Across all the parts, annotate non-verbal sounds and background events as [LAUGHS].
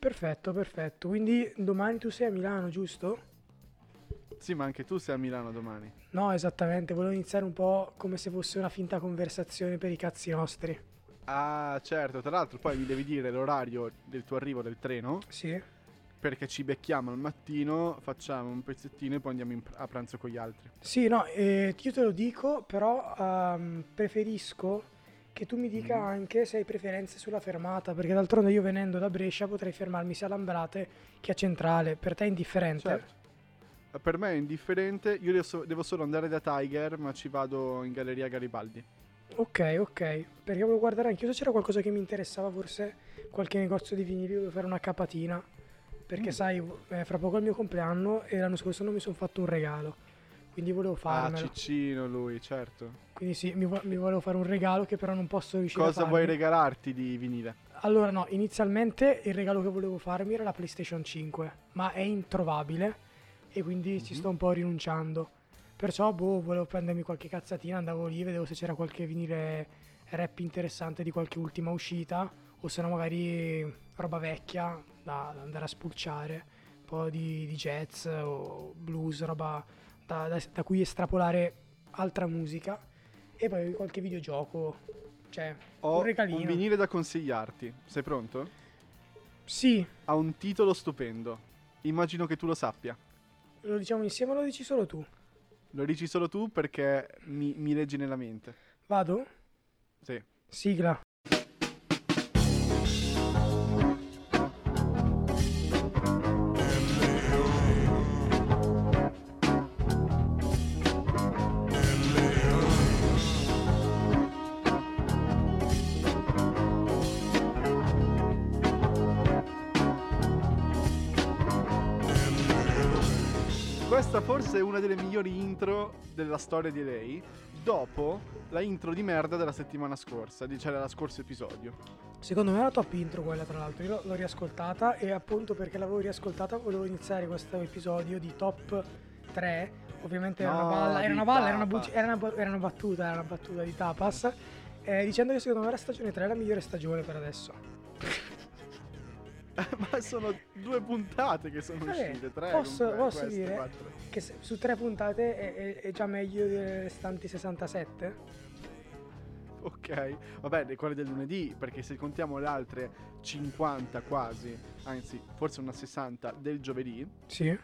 Perfetto, perfetto. Quindi domani tu sei a Milano, giusto? Sì, ma anche tu sei a Milano domani. No, esattamente. Volevo iniziare un po' come se fosse una finta conversazione per i cazzi nostri. Ah, certo. Tra l'altro poi mi devi dire l'orario del tuo arrivo del treno. Sì. Perché ci becchiamo al mattino, facciamo un pezzettino e poi andiamo in- a pranzo con gli altri. Sì, no, eh, io te lo dico, però ehm, preferisco che tu mi dica Mhm. anche se hai preferenze sulla fermata, perché d'altronde io venendo da Brescia potrei fermarmi sia a Lambrate che a Centrale. Per te è indifferente? Certo. Per me è indifferente, io devo, so- devo solo andare da Tiger, ma ci vado in Galleria Garibaldi. Ok, ok. Perché volevo guardare anche io se c'era qualcosa che mi interessava, forse qualche negozio di vinili, volevo fare una capatina. Perché Mm. sai, eh, fra poco è il mio compleanno e l'anno scorso non mi sono fatto un regalo. Quindi volevo Ah, farmelo. Ciccino lui, certo. Quindi sì, mi, vo- mi volevo fare un regalo che però non posso riuscire a Cosa vuoi regalarti di vinile? Allora no, inizialmente il regalo che volevo farmi era la PlayStation 5, ma è introvabile e quindi ci Mhm. sto un po' rinunciando. Perciò boh, volevo prendermi qualche cazzatina, andavo lì, vedevo se c'era qualche vinile rap interessante di qualche ultima uscita o se no magari roba vecchia da, da andare a spulciare, un po' di, di jazz o blues, roba da, da- da cui estrapolare altra musica e poi qualche videogioco, cioè Ho un regalino. un vinile da consigliarti. Sei pronto? Sì, Ha un titolo stupendo. Immagino che tu lo sappia. Lo diciamo insieme o lo dici solo tu? Lo dici solo tu perché mi, mi leggi nella mente. Vado? Sì. Sigla. Una delle migliori intro della storia di lei. Dopo la intro di merda della settimana scorsa, di- cioè della scorso episodio. Secondo me è la top intro quella, tra l'altro. Io l'ho- riascoltata e appunto perché l'avevo riascoltata volevo iniziare questo episodio di top 3. Ovviamente era No, una balla, era una balla, era una, buci- era una era una battuta, era una battuta di Tapas. eh, dicendo che secondo me la stagione 3 è la migliore stagione per adesso. [LAUGHS] Ma sono due puntate che sono Eh, uscite, tre. posso- comunque, posso queste, dire? quattro. Che su tre puntate è, è- è già meglio delle restanti 67. Ok, vabbè, quelle del lunedì, perché se contiamo le altre 50 quasi, anzi, forse una 60 del giovedì, Sì.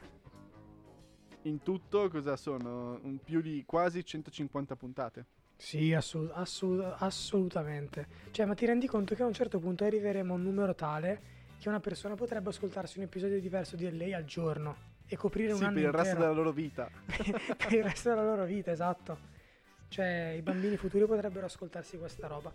in tutto cosa sono? Un più di quasi 150 puntate. Sì, assolut- assolut- assolutamente. Cioè, ma ti rendi conto che a un certo punto arriveremo a un numero tale che una persona potrebbe ascoltarsi un episodio diverso di lei al giorno e coprire un Sì, anno per il resto intero. della loro vita. [LAUGHS] per il resto della loro vita, esatto. Cioè, i bambini futuri potrebbero ascoltarsi questa roba.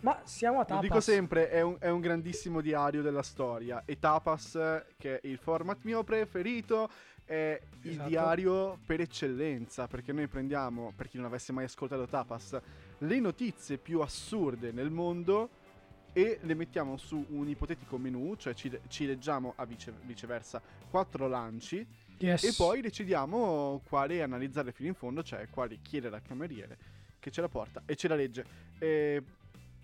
Ma siamo a Lo tapas. dico sempre, è un, è un grandissimo diario della storia. E Tapas, che è il format mio preferito, è il Esatto. diario per eccellenza. Perché noi prendiamo, per chi non avesse mai ascoltato Tapas, le notizie più assurde nel mondo e le mettiamo su un ipotetico menu, cioè ci, ci leggiamo a vice- viceversa quattro lanci Yes. e poi decidiamo quale analizzare fino in fondo, cioè quale chiedere al cameriere che ce la porta e ce la legge. E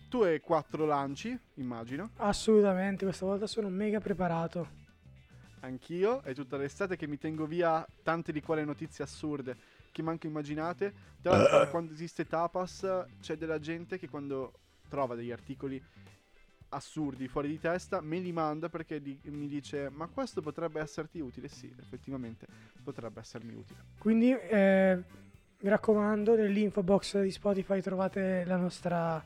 tu hai quattro lanci, immagino, Assolutamente, questa volta sono mega preparato. anch'io, è tutta l'estate che mi tengo via tante di quelle notizie assurde che manco immaginate. Tra l'altro, [COUGHS] quando esiste Tapas, c'è della gente che quando trova degli articoli assurdi fuori di testa me li manda perché di- mi dice ma questo potrebbe esserti utile sì effettivamente potrebbe essermi utile Quindi eh, mi raccomando, nell'info box di Spotify trovate la nostra,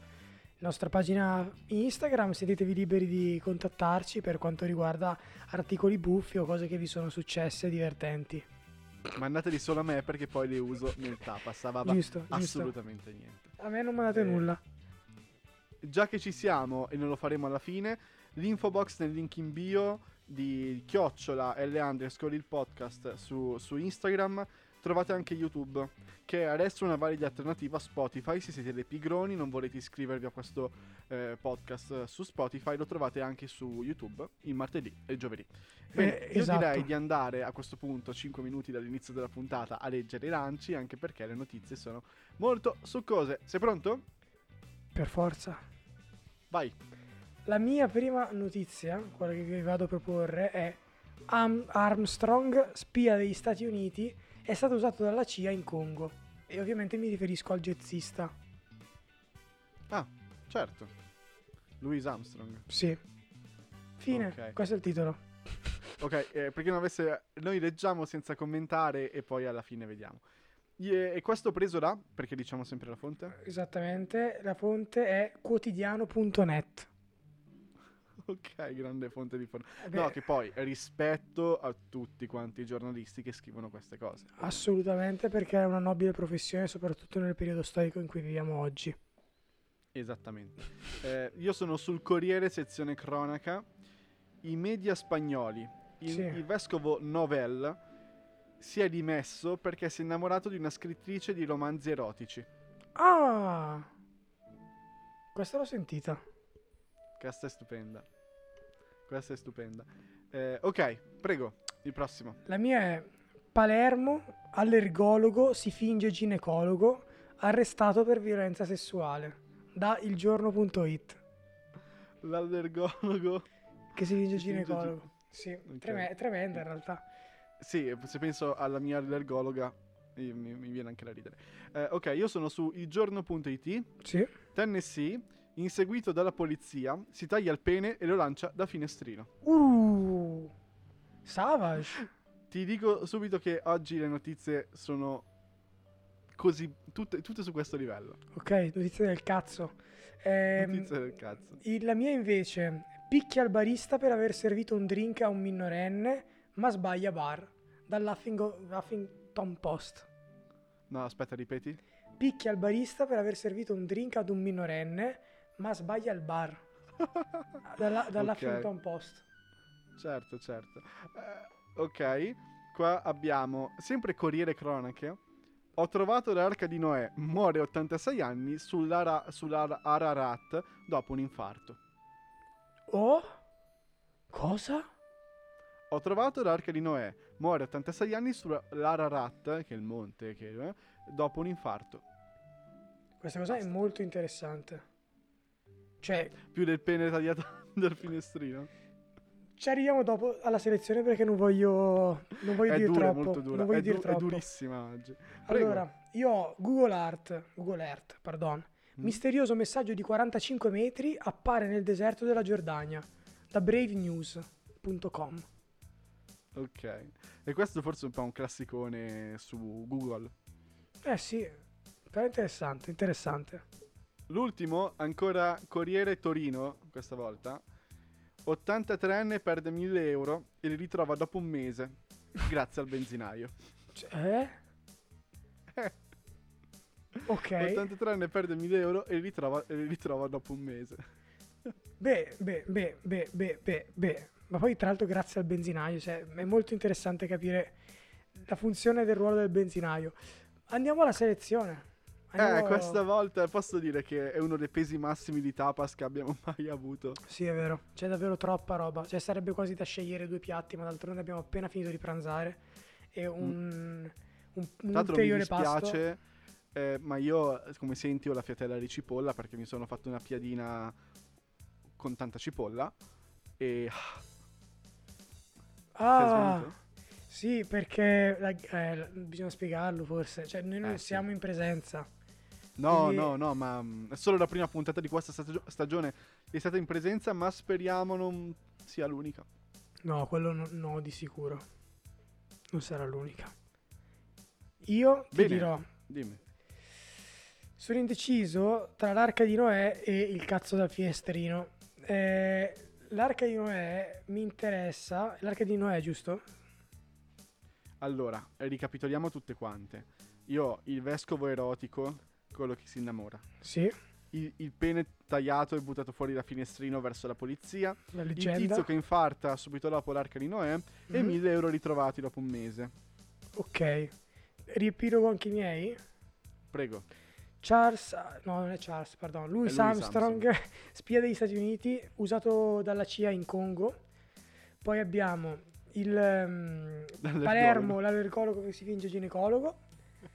nostra pagina Instagram, sentitevi liberi di contattarci per quanto riguarda articoli buffi o cose che vi sono successe divertenti. Mandateli solo a me perché poi le uso nel tapas. Va, va, Giusto, giusto. assolutamente niente. A me non mandate Eh, nulla. Già che ci siamo e non lo faremo alla fine, l'info box nel link in bio di chiocciola L underscore il podcast su, su Instagram. Trovate anche YouTube, che è adesso una valida alternativa a Spotify. Se siete dei pigroni, non volete iscrivervi a questo eh, podcast su Spotify, lo trovate anche su YouTube il martedì e il giovedì. Bene, Eh, io esatto. direi di andare a questo punto, 5 minuti dall'inizio della puntata, a leggere i lanci, anche perché le notizie sono molto succose. Sei pronto? Per forza. Vai. la mia prima notizia, quella che vi vado a proporre, è Armstrong, spia degli Stati Uniti, è stato usato dalla CIA in Congo. E ovviamente mi riferisco al jazzista. Ah, certo. Louis Armstrong. Sì. Fine, Ok. questo è il titolo. Ok, eh, perché non avesse... Noi leggiamo senza commentare e poi alla fine vediamo. E questo preso da... Perché diciamo sempre la fonte? Esattamente, la fonte è quotidiano.net. [LAUGHS] Ok, grande fonte di informazione. No, che poi rispetto a tutti quanti i giornalisti che scrivono queste cose. Assolutamente perché è una nobile professione, soprattutto nel periodo storico in cui viviamo oggi. Esattamente. Eh, io sono sul Corriere, sezione cronaca. I media spagnoli. Il, Sì. il vescovo Novell si è dimesso perché si è innamorato di una scrittrice di romanzi erotici. Ah! Questa l'ho sentita. Questa è stupenda. Questa è stupenda. Eh, ok, prego, il prossimo. La mia è Palermo, allergologo, si finge ginecologo, arrestato per violenza sessuale. Da ilgiorno.it. L'allergologo. Che si finge Si finge ginecologo. Sì, Ok. treme- tremenda in realtà. Sì, se penso alla mia allergologa, eh, mi, mi viene anche da ridere. Eh, ok, io sono su ilgiorno.it. Sì. Tennessee, inseguito dalla polizia, si taglia il pene e lo lancia da finestrino. Uh! Savage. Ti dico subito che oggi le notizie sono così, tutte, tutte su questo livello. Ok, notizie del cazzo. Ehm, Notizie del cazzo. la mia invece picchia il barista per aver servito un drink a un minorenne, ma sbaglia bar. Dall'Huffington Huffington Post. No, aspetta, ripeti. Picchia il barista per aver servito un drink ad un minorenne, ma sbaglia il bar. [LAUGHS] Dalla, dall'Huffington Post. Certo, certo. Eh, ok, qua abbiamo sempre Corriere Cronache. Ho trovato l'arca di Noè, muore a 86 anni sull'Ara- sull'Ararat dopo un infarto. Oh? Cosa? Ho trovato l'arca di Noè, muore a 86 anni sull'Ararat, che è il monte, che, eh, dopo un infarto. Questa cosa è molto interessante. Cioè, Più del pene tagliato [LAUGHS] dal finestrino. ci arriviamo dopo alla selezione perché non voglio, non voglio è dire dura, è troppo. molto dura. Non voglio È, dire du- è troppo. durissima oggi. Prego. Allora, io ho Google Art, Google Earth, pardon. Mm. Misterioso messaggio di 45 metri appare nel deserto della Giordania. Da bravenews.com. Ok. E questo forse è un po' un classicone su Google. Eh sì, però interessante, interessante. L'ultimo, ancora Corriere Torino, questa volta. 83enne perde 1000 euro e li ritrova dopo un mese. Grazie al benzinaio. Cioè, eh? [LAUGHS] Ok. 83enne perde 1000 euro e li ritrova, e li ritrova dopo un mese. Beh, beh, beh, beh, beh, beh, beh. Ma poi tra l'altro grazie al benzinaio, cioè, è molto interessante capire la funzione del ruolo del benzinaio. Andiamo alla selezione. Eh, Andiamo- questa volta posso dire che è uno dei pesi massimi di tapas che abbiamo [LAUGHS] mai avuto. Sì, è vero, c'è davvero troppa roba. Cioè, sarebbe quasi da scegliere due piatti, ma d'altronde abbiamo appena finito di pranzare. E un, un, un mi ulteriore pasto. eh, ma io, come senti, ho la fiatella di cipolla perché mi sono fatto una piadina con tanta cipolla. E... Ah, sì, perché eh, bisogna spiegarlo forse. Cioè, noi non Eh, sì. siamo in presenza. No, Quindi- no, no, ma mm, è solo la prima puntata di questa stagio- stagione è stata in presenza, ma speriamo non sia l'unica. No, quello no, no, di sicuro. Non sarà l'unica. Io ti Bene. dirò, Dimmi. sono indeciso tra l'arca di Noè e il cazzo dal finestrino. Eh, l'arca di Noè mi interessa. L'arca di Noè, giusto? Allora, ricapitoliamo tutte quante. Io ho il vescovo erotico, quello che si innamora. Sì, Il, il pene tagliato e buttato fuori da finestrino verso la polizia. la Il tizio che infarta subito dopo l'arca di Noè. E Mhm. 1000 euro ritrovati dopo un mese. Ok. Riepilogo anche i miei. Prego. Charles, no, non è Charles, pardon, Louis, Louis Armstrong, [LAUGHS] spia degli Stati Uniti, usato dalla CIA in Congo. Poi abbiamo il L'allergologo. Palermo, l'allergologo che si finge ginecologo.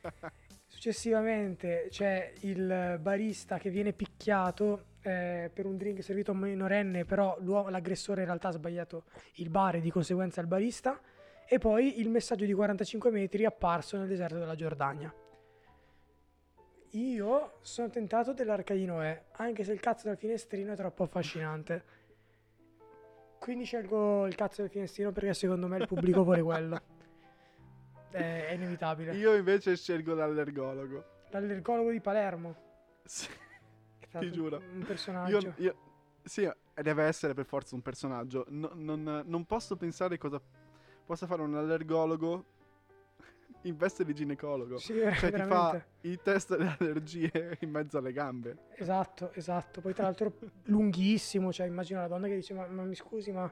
[LAUGHS] Successivamente c'è il barista che viene picchiato eh, per un drink servito a un minorenne, però l'aggressore in realtà ha sbagliato il bar e di conseguenza il barista. E poi il messaggio di 45 metri apparso nel deserto della Giordania. Io sono tentato dell'arca di Noè, anche se il cazzo dal finestrino è troppo affascinante. Quindi scelgo il cazzo del finestrino perché secondo me il pubblico vuole quello. [LAUGHS] È, è inevitabile. Io invece scelgo l'allergologo. L'allergologo di Palermo. Sì, ti giuro. Un personaggio. Io, io- sì, deve essere per forza un personaggio. No- non, non posso pensare cosa possa fare un allergologo in veste di ginecologo. Sì, Cioè, ti fa i test delle allergie in mezzo alle gambe. Esatto, esatto. Poi tra l'altro lunghissimo, cioè immagino la donna che dice ma, ma mi scusi ma,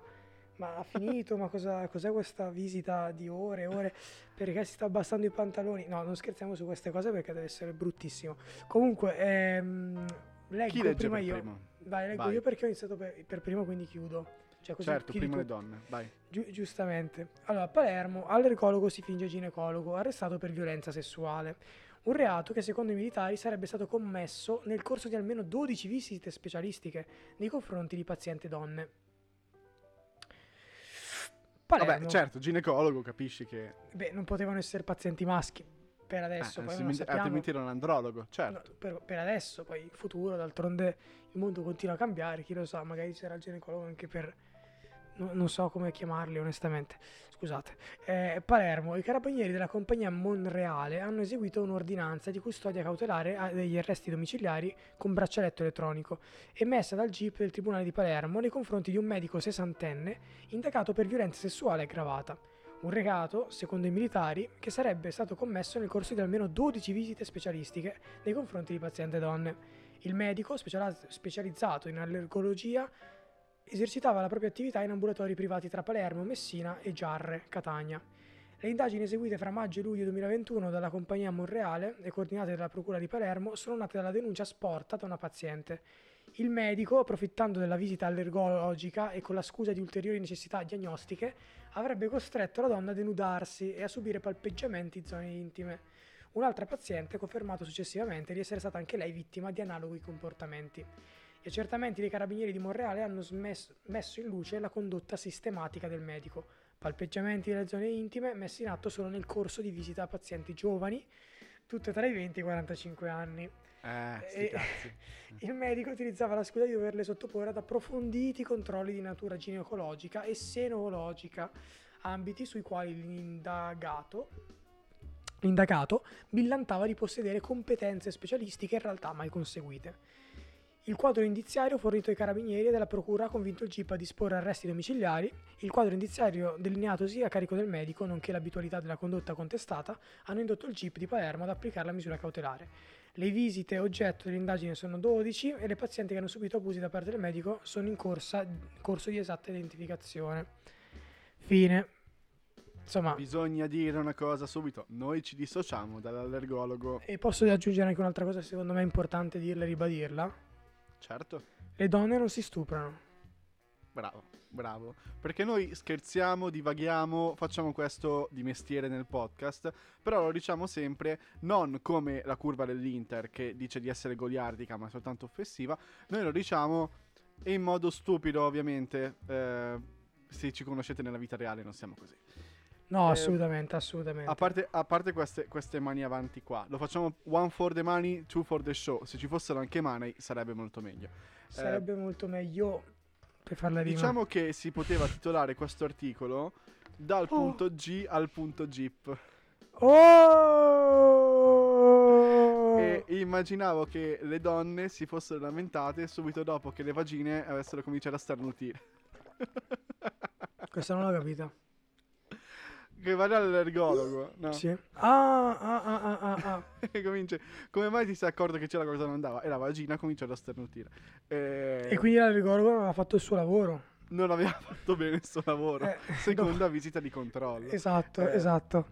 ma ha finito, ma cosa, cos'è questa visita di ore e ore? Perché si sta abbassando i pantaloni? No, non scherziamo su queste cose perché deve essere bruttissimo. Comunque, ehm, leggo Chi legge prima io. primo? Vai, leggo Vai. io perché ho iniziato per, per primo, quindi chiudo. Cioè, così Certo, prima tu. le donne. Vai. Giu- giustamente. Allora, a Palermo, allergologo si finge ginecologo, arrestato per violenza sessuale. Un reato che secondo i militari sarebbe stato commesso nel corso di almeno 12 visite specialistiche nei confronti di pazienti donne. Palermo. Vabbè, certo, ginecologo, capisci che... Beh, non potevano essere pazienti maschi per adesso, eh, poi non mi- sappiamo. altrimenti era un andrologo, No, certo. per, per adesso, poi in futuro, d'altronde il mondo continua a cambiare, chi lo sa, magari c'era il ginecologo anche per... no- non so come chiamarli onestamente, scusate. Eh, Palermo, i carabinieri della compagnia Monreale hanno eseguito un'ordinanza di custodia cautelare degli arresti domiciliari con braccialetto elettronico, emessa dal GIP del Tribunale di Palermo nei confronti di un medico sessantenne indagato per violenza sessuale aggravata. Un reato, secondo i militari, che sarebbe stato commesso nel corso di almeno 12 visite specialistiche nei confronti di pazienti donne. Il medico, specializzato in allergologia, esercitava la propria attività in ambulatori privati tra Palermo, Messina e Giarre, Catania. Le indagini eseguite fra maggio e luglio 2021 dalla compagnia Monreale e coordinate dalla Procura di Palermo sono nate dalla denuncia sporta da una paziente. Il medico, approfittando della visita allergologica e con la scusa di ulteriori necessità diagnostiche, avrebbe costretto la donna a denudarsi e a subire palpeggiamenti in zone intime. Un'altra paziente ha confermato successivamente di essere stata anche lei vittima di analoghi comportamenti. Gli accertamenti dei carabinieri di Monreale hanno smesso- messo in luce la condotta sistematica del medico. Palpeggiamenti nelle zone intime messi in atto solo nel corso di visita a pazienti giovani, tutte tra i 20 e i 45 anni. Eh, E-. [LAUGHS] Il medico utilizzava la scusa di doverle sottoporre ad approfonditi controlli di natura ginecologica e senologica, ambiti sui quali l'indagato, l'indagato millantava di possedere competenze specialistiche in realtà mai conseguite. Il quadro indiziario fornito ai carabinieri e della procura ha convinto il GIP a disporre arresti domiciliari. Il quadro indiziario delineatosi a carico del medico, nonché l'abitualità della condotta contestata, hanno indotto il GIP di Palermo ad applicare la misura cautelare. Le visite oggetto dell'indagine sono 12 e le pazienti che hanno subito abusi da parte del medico sono in corsa, corso di esatta identificazione. Fine. Insomma, Bisogna dire una cosa subito. Noi ci dissociamo dall'allergologo. e posso aggiungere anche un'altra cosa, secondo me è importante dirla e ribadirla. Certo. Le donne non si stuprano. Bravo, bravo. Perché noi scherziamo, divaghiamo, facciamo questo di mestiere nel podcast, però lo diciamo sempre non come la curva dell'Inter che dice di essere goliardica ma soltanto offensiva, noi lo diciamo in modo stupido ovviamente, eh, se ci conoscete nella vita reale non siamo così. No, Eh, assolutamente, assolutamente. A parte, a parte queste, queste mani avanti qua, lo facciamo one for the money, two for the show, se ci fossero anche money sarebbe molto meglio. Sarebbe molto meglio per farla rima. Diciamo che si poteva titolare questo articolo dal Oh. punto G al punto Jeep. Oh! E immaginavo che le donne si fossero lamentate subito dopo che le vagine avessero cominciato a starnutire. Questa non l'ho capita. Che vada all'ergologo, [GASPS] no? Sì. Ah, ah, ah, ah, ah, ah. [LAUGHS] E comincia, come mai ti sei accorto che c'era qualcosa che non andava? E la vagina ha cominciato a starnutire. E, E quindi l'allergologo non aveva fatto il suo lavoro. non aveva [LAUGHS] fatto bene il suo lavoro. Eh, Seconda visita di controllo. Esatto, Eh. esatto.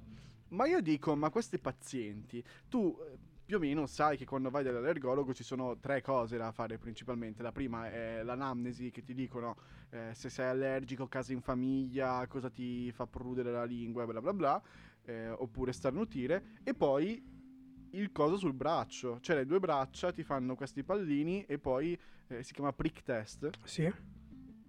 Ma io dico, ma questi pazienti, tu eh, più o meno sai che quando vai dall'allergologo ci sono tre cose da fare principalmente. La prima è l'anamnesi che ti dicono eh, se sei allergico, casa in famiglia, cosa ti fa prudere la lingua, bla bla bla, eh, oppure starnutire. E poi il coso sul braccio. Cioè le due braccia ti fanno questi pallini e poi eh, si chiama prick test. Sì.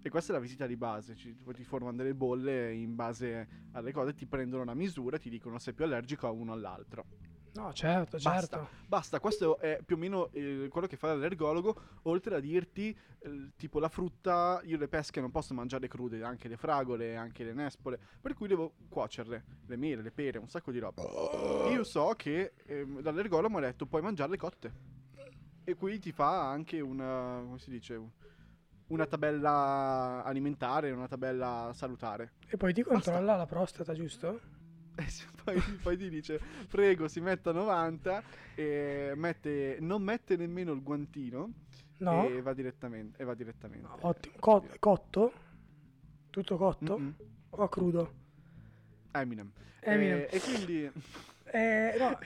E questa è la visita di base, ci, ti formano delle bolle in base alle cose, ti prendono una misura e ti dicono se è più allergico a uno o all'altro. No, certo, Basta, certo. basta, questo è più o meno eh, quello che fa l'allergologo, oltre a dirti, eh, tipo la frutta, io le pesche non posso mangiare crude, anche le fragole, anche le nespole, per cui devo cuocerle, le mele, le pere, un sacco di roba. Io so che eh, l'allergologo mi ha detto puoi mangiarle cotte. E qui ti fa anche una, come si dice, una tabella alimentare, una tabella salutare. E poi ti controlla la prostata, giusto? E se poi, poi ti dice prego si metta a 90 e mette, non mette nemmeno il guantino No. e va direttamente. E va direttamente. Ottimo. Co- cotto? Tutto cotto? Mm-mm. O crudo? Eminem. Eminem. E, e quindi Eh, no.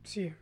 Sì.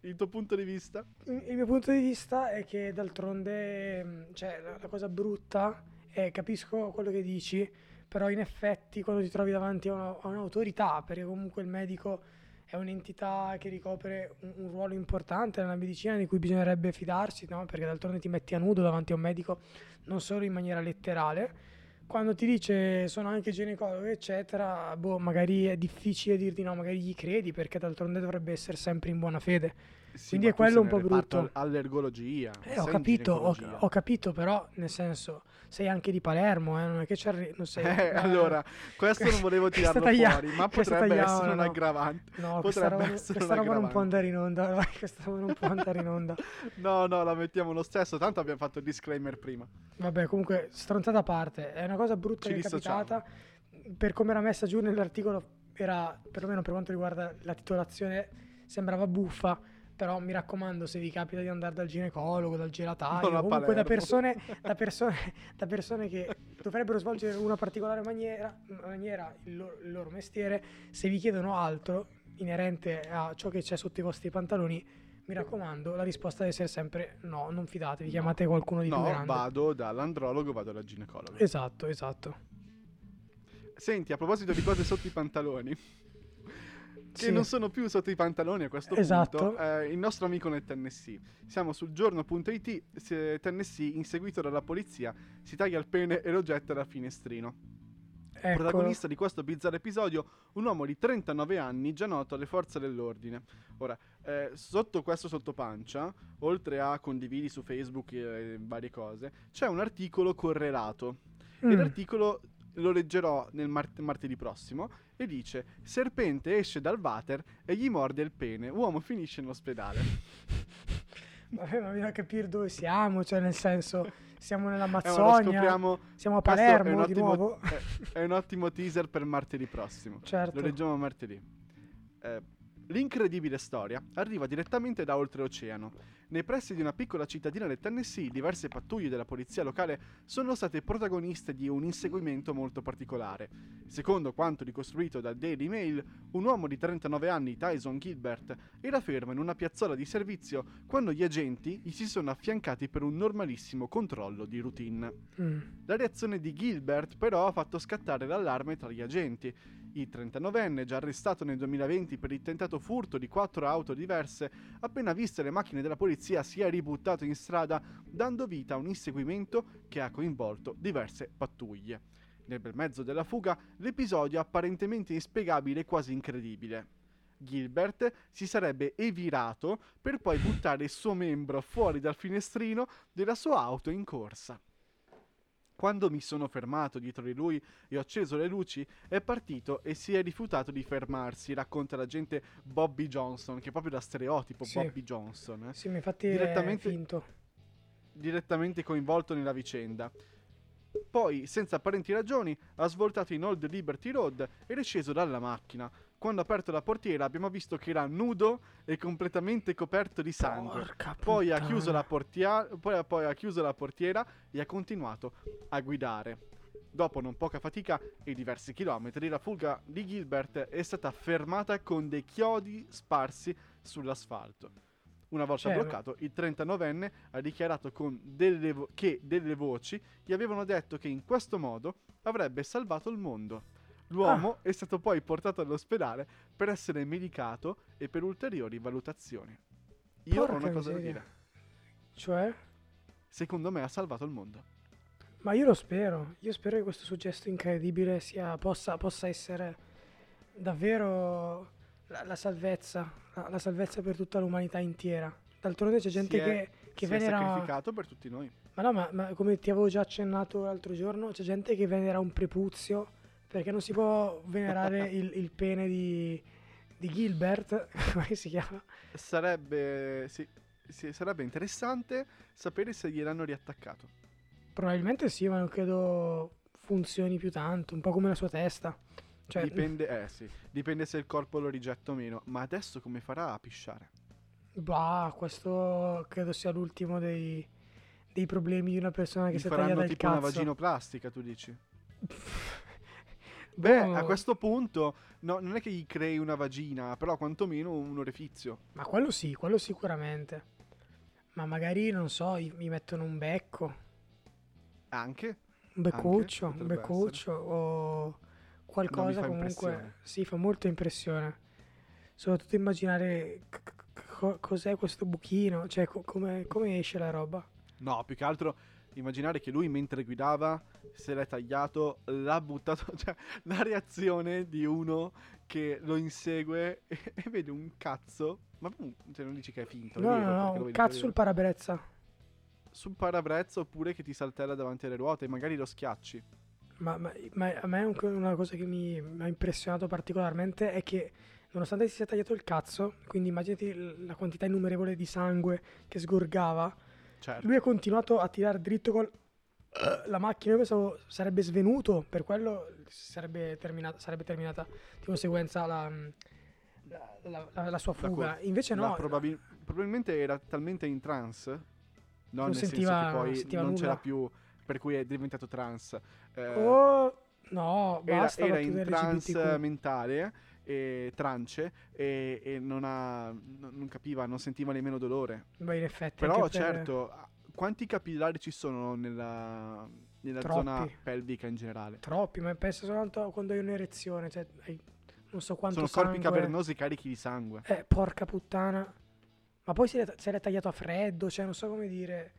il tuo punto di vista? Il mio punto di vista è che d'altronde, mh, cioè, la, la cosa brutta è, capisco quello che dici, però in effetti quando ti trovi davanti a, una- a un'autorità, perché comunque il medico è un'entità che ricopre un, un ruolo importante nella medicina di cui bisognerebbe fidarsi, no? Perché d'altronde ti metti a nudo davanti a un medico non solo in maniera letterale. Quando ti dice sono anche ginecologo, eccetera, boh, magari è difficile dirti no, magari gli credi perché d'altronde dovrebbe essere sempre in buona fede. Sì, Quindi è quello un po' brutto. Allergologia. Eh, ho capito, ho, ho capito, però nel senso sei anche di Palermo, eh, non è che ci arri- non sei, Eh, allora, questo non volevo [LAUGHS] tirarlo taglia- fuori, ma potrebbe tagliamo, essere un no. aggravante. No, questa roba, questa un roba non può aggravante. andare in onda, vai, questa roba non può andare in onda. [LAUGHS] No, no, la mettiamo lo stesso, tanto abbiamo fatto il disclaimer prima. Vabbè, comunque, stronzata a parte, è una cosa brutta Ci che è capitata. Per come era messa giù nell'articolo, era, perlomeno per quanto riguarda la titolazione, sembrava buffa. Però mi raccomando, se vi capita di andare dal ginecologo, dal gelataio, Non comunque da persone, da, persone, da persone che dovrebbero svolgere una particolare maniera, maniera il, loro, il loro mestiere, se vi chiedono altro inerente a ciò che c'è sotto i vostri pantaloni, mi raccomando, la risposta deve essere sempre no, non fidatevi, chiamate qualcuno di più No, grande. vado dall'andrologo, vado dal ginecologo. Esatto, esatto. Senti, a proposito di cose sotto i pantaloni, che Sì. non sono più sotto i pantaloni a questo Esatto. punto, eh, il nostro amico nel Tennessee. Siamo sul giorno.it, se Tennessee, inseguito dalla polizia, si taglia il pene e lo getta dal finestrino. Ecco, Protagonista di questo bizzarro episodio, un uomo di 39 anni già noto alle forze dell'ordine. Ora, eh, sotto questo sottopancia, oltre a condividi su Facebook e varie cose, c'è un articolo correlato. E mm, l'articolo lo leggerò nel mart- martedì prossimo e dice Serpente esce dal water e gli morde il pene, uomo finisce in ospedale. vabbè, ma bisogna capire dove siamo, cioè nel senso, siamo Eh, nell'Amazzonia, scopriamo, siamo a Palermo di ottimo- nuovo. è, è un ottimo teaser per martedì prossimo. certo. Lo leggiamo martedì. Eh, l'incredibile storia arriva direttamente da oltreoceano. Nei pressi di una piccola cittadina del Tennessee, diverse pattuglie della polizia locale sono state protagoniste di un inseguimento molto particolare. Secondo quanto ricostruito dal Daily Mail, un uomo di 39 anni, Tyson Gilbert, era fermo in una piazzola di servizio quando gli agenti gli si sono affiancati per un normalissimo controllo di routine. Mm, La reazione di Gilbert però ha fatto scattare l'allarme tra gli agenti. Il 39enne, già arrestato nel 2020 per il tentato furto di quattro auto diverse, appena viste le macchine della polizia si è ributtato in strada, dando vita a un inseguimento che ha coinvolto diverse pattuglie. Nel bel mezzo della fuga, l'episodio apparentemente inspiegabile e quasi incredibile. Gilbert si sarebbe evirato per poi buttare il suo membro fuori dal finestrino della sua auto in corsa. Quando mi sono fermato dietro di lui e ho acceso le luci, è partito e si è rifiutato di fermarsi, racconta l'agente Bobby Johnson, che è proprio da stereotipo Sì. Bobby Johnson, eh, sì, ma infatti Direttamente- è finto. direttamente coinvolto nella vicenda. Poi, senza apparenti ragioni, ha svoltato in Old Liberty Road ed è sceso dalla macchina. Quando ha aperto la portiera abbiamo visto che era nudo e completamente coperto di sangue. Porca Poi ha, puttana. chiuso la portia- poi, poi ha chiuso la portiera e ha continuato a guidare. Dopo non poca fatica e diversi chilometri, la fuga di Gilbert è stata fermata con dei chiodi sparsi sull'asfalto. Una volta Cioè, bloccato, il 39enne ha dichiarato con delle vo- che delle voci gli avevano detto che in questo modo avrebbe salvato il mondo. L'uomo è stato poi portato all'ospedale per essere medicato e per ulteriori valutazioni. Io Porca ho una cosa da miseria. dire. Cioè? Secondo me ha salvato il mondo. Ma io lo spero. Io spero che questo suo gesto incredibile sia, possa, possa essere davvero la, la salvezza. La, la salvezza per tutta l'umanità intera. D'altronde c'è gente Si è- che, che si è venera. sacrificato per tutti noi. Ma no, ma, ma come ti avevo già accennato l'altro giorno, c'è gente che venera un prepuzio perché non si può venerare [LAUGHS] il, il pene di, di Gilbert, [LAUGHS] come si chiama? Sarebbe, sì, sì, sarebbe interessante sapere se gliel'hanno riattaccato. Probabilmente sì, ma non credo funzioni più tanto, un po' come la sua testa. Cioè, Dipende, [LAUGHS] eh, sì, dipende se il corpo lo rigetta o meno. Ma adesso come farà a pisciare? bah, questo credo sia l'ultimo dei, dei problemi di una persona che Gli si è faranno tagliata il tipo una cazzo. vaginoplastica, tu dici? Beh, a questo punto no, non è che gli crei una vagina, però quantomeno un orifizio. Ma quello sì, quello sicuramente. Ma magari, non so, gli mettono un becco. Anche? Un beccuccio, un potrebbe beccuccio o qualcosa fa comunque. impressione. Sì, fa molto impressione. Soprattutto immaginare c- c- co- cos'è questo buchino, cioè co- come, come esce la roba. No, più che altro immaginare che lui mentre guidava se l'è tagliato, l'ha buttato, [LAUGHS] cioè la reazione di uno che lo insegue e, e vede un cazzo, ma tu cioè, non dici che è finto, è No, vero, no, no, un cazzo sul parabrezza. sul parabrezza oppure che ti saltella davanti alle ruote e magari lo schiacci. Ma, ma- ma a me un- una cosa che mi ha impressionato particolarmente è che nonostante si sia tagliato il cazzo, quindi immaginati la quantità innumerevole di sangue che sgorgava, Certo. lui ha continuato a tirare dritto con la macchina. Io pensavo sarebbe svenuto, per quello sarebbe terminata, sarebbe terminata di conseguenza la, la- la- la- la sua fuga. Invece no, probabil- probabilmente era talmente in trance, no, Non nel sentiva- senso poi sentiva non c'era nulla. più, per cui è diventato trans. Eh, oh, no, era, basta era battute in trance mentale, e trance, e, e non, ha, non capiva, non sentiva nemmeno dolore. Beh, in effetti, Però per- certo, quanti capillari ci sono nella, nella zona pelvica in generale? Troppi, ma pensa soltanto quando hai un'erezione, cioè hai non so quanto Sono sangue. corpi cavernosi carichi di sangue. Eh, porca puttana. Ma poi se l'è tagliato a freddo, cioè non so come dire.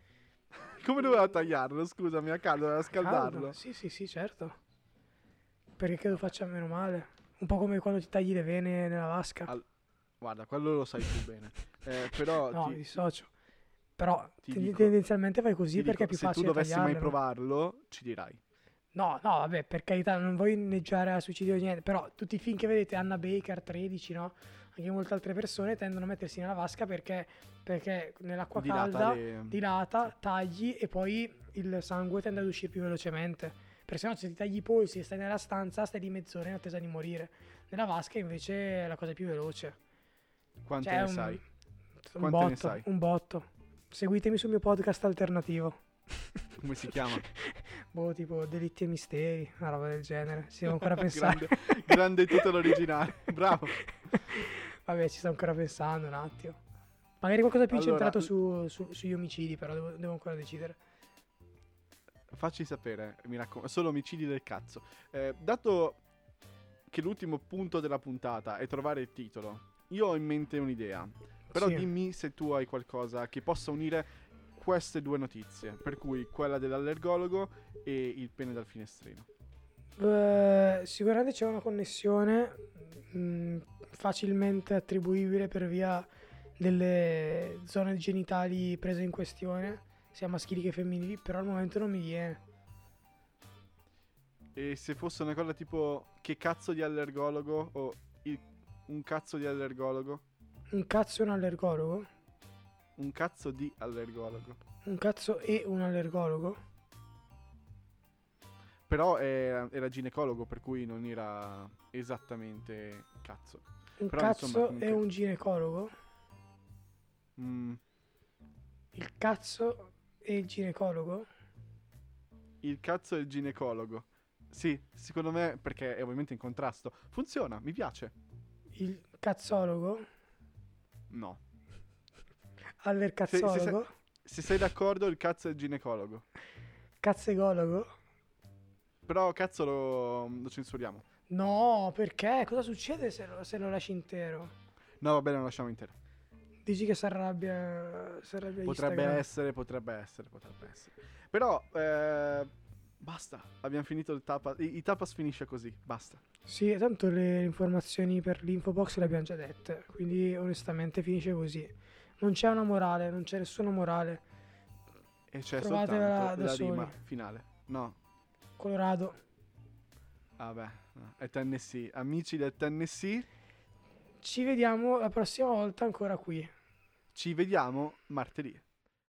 [LAUGHS] Come doveva tagliarlo? Scusami, a caldo, doveva scaldarlo. Caldo. Sì, sì, sì, certo. Perché credo faccia meno male. Un po' come quando ti tagli le vene nella vasca. Al- Guarda, quello lo sai tu bene. [LAUGHS] Eh, però no, ti, dissocio. Però ti dico- tendenzialmente fai così perché dico, è più se tu facile dovessi mai provarlo, ci dirai. No, no, vabbè, per carità, non voglio inneggiare al suicidio o niente, però tutti i film che vedete, Anna Baker, 13, no? Anche molte altre persone tendono a mettersi nella vasca perché, perché nell'acqua Dilata calda le- dilata, tagli e poi il sangue tende ad uscire più velocemente. Perché sennò se ti tagli i polsi e stai nella stanza stai di mezz'ora in attesa di morire. Nella vasca invece è la cosa più veloce. Quante Cioè, ne un, sai? un Quante ne botto, sai? un botto. Seguitemi sul mio podcast alternativo. [LAUGHS] Come si chiama? [LAUGHS] Boh, tipo delitti e misteri, una roba del genere. Si devo ancora pensare. [LAUGHS] grande, grande titolo originale. Bravo. Vabbè, ci sto ancora pensando un attimo. Magari qualcosa più Allora, incentrato su, su- sugli omicidi, però devo, devo ancora decidere. Facci sapere, mi raccomando. Solo omicidi del cazzo. Eh, dato che l'ultimo punto della puntata è trovare il titolo, io ho in mente un'idea. Però Sì. dimmi se tu hai qualcosa che possa unire queste due notizie. Per cui quella dell'allergologo e il pene dal finestrino. Eh, sicuramente c'è una connessione mh, facilmente attribuibile per via delle zone genitali prese in questione, sia maschili che femminili, però al momento non mi viene. E se fosse una cosa tipo che cazzo di allergologo o il- un cazzo di allergologo? Un cazzo e un allergologo? Un cazzo di allergologo. Un cazzo e un allergologo? Però era, era ginecologo, per cui non era esattamente cazzo. Un Però, cazzo insomma, e comunque- un ginecologo? Mm, Il cazzo e il ginecologo? il cazzo e il ginecologo. Sì, secondo me, perché è ovviamente in contrasto. Funziona, mi piace. Il cazzologo? No. Se- se- Allercazzologo? Se sei d'accordo, il cazzo è il ginecologo. Cazzegologo? Però cazzo lo, lo censuriamo. No, perché? Cosa succede se lo, se lo lasci intero? No, va bene, lo lasciamo intero. Dici che si arrabbia, Potrebbe Instagram? essere, potrebbe essere, potrebbe essere. Però, eh, basta. Abbiamo finito il tapas. I, i tapas finisce così, basta. Sì, tanto le informazioni per l'infobox le abbiamo già dette, quindi onestamente finisce così. Non c'è una morale, non c'è nessuna morale. E c'è Trovatela soltanto la rima soli. finale. No, Colorado. vabbè, no. è Tennessee. Amici del Tennessee, Ci vediamo la prossima volta ancora qui. ci vediamo martedì.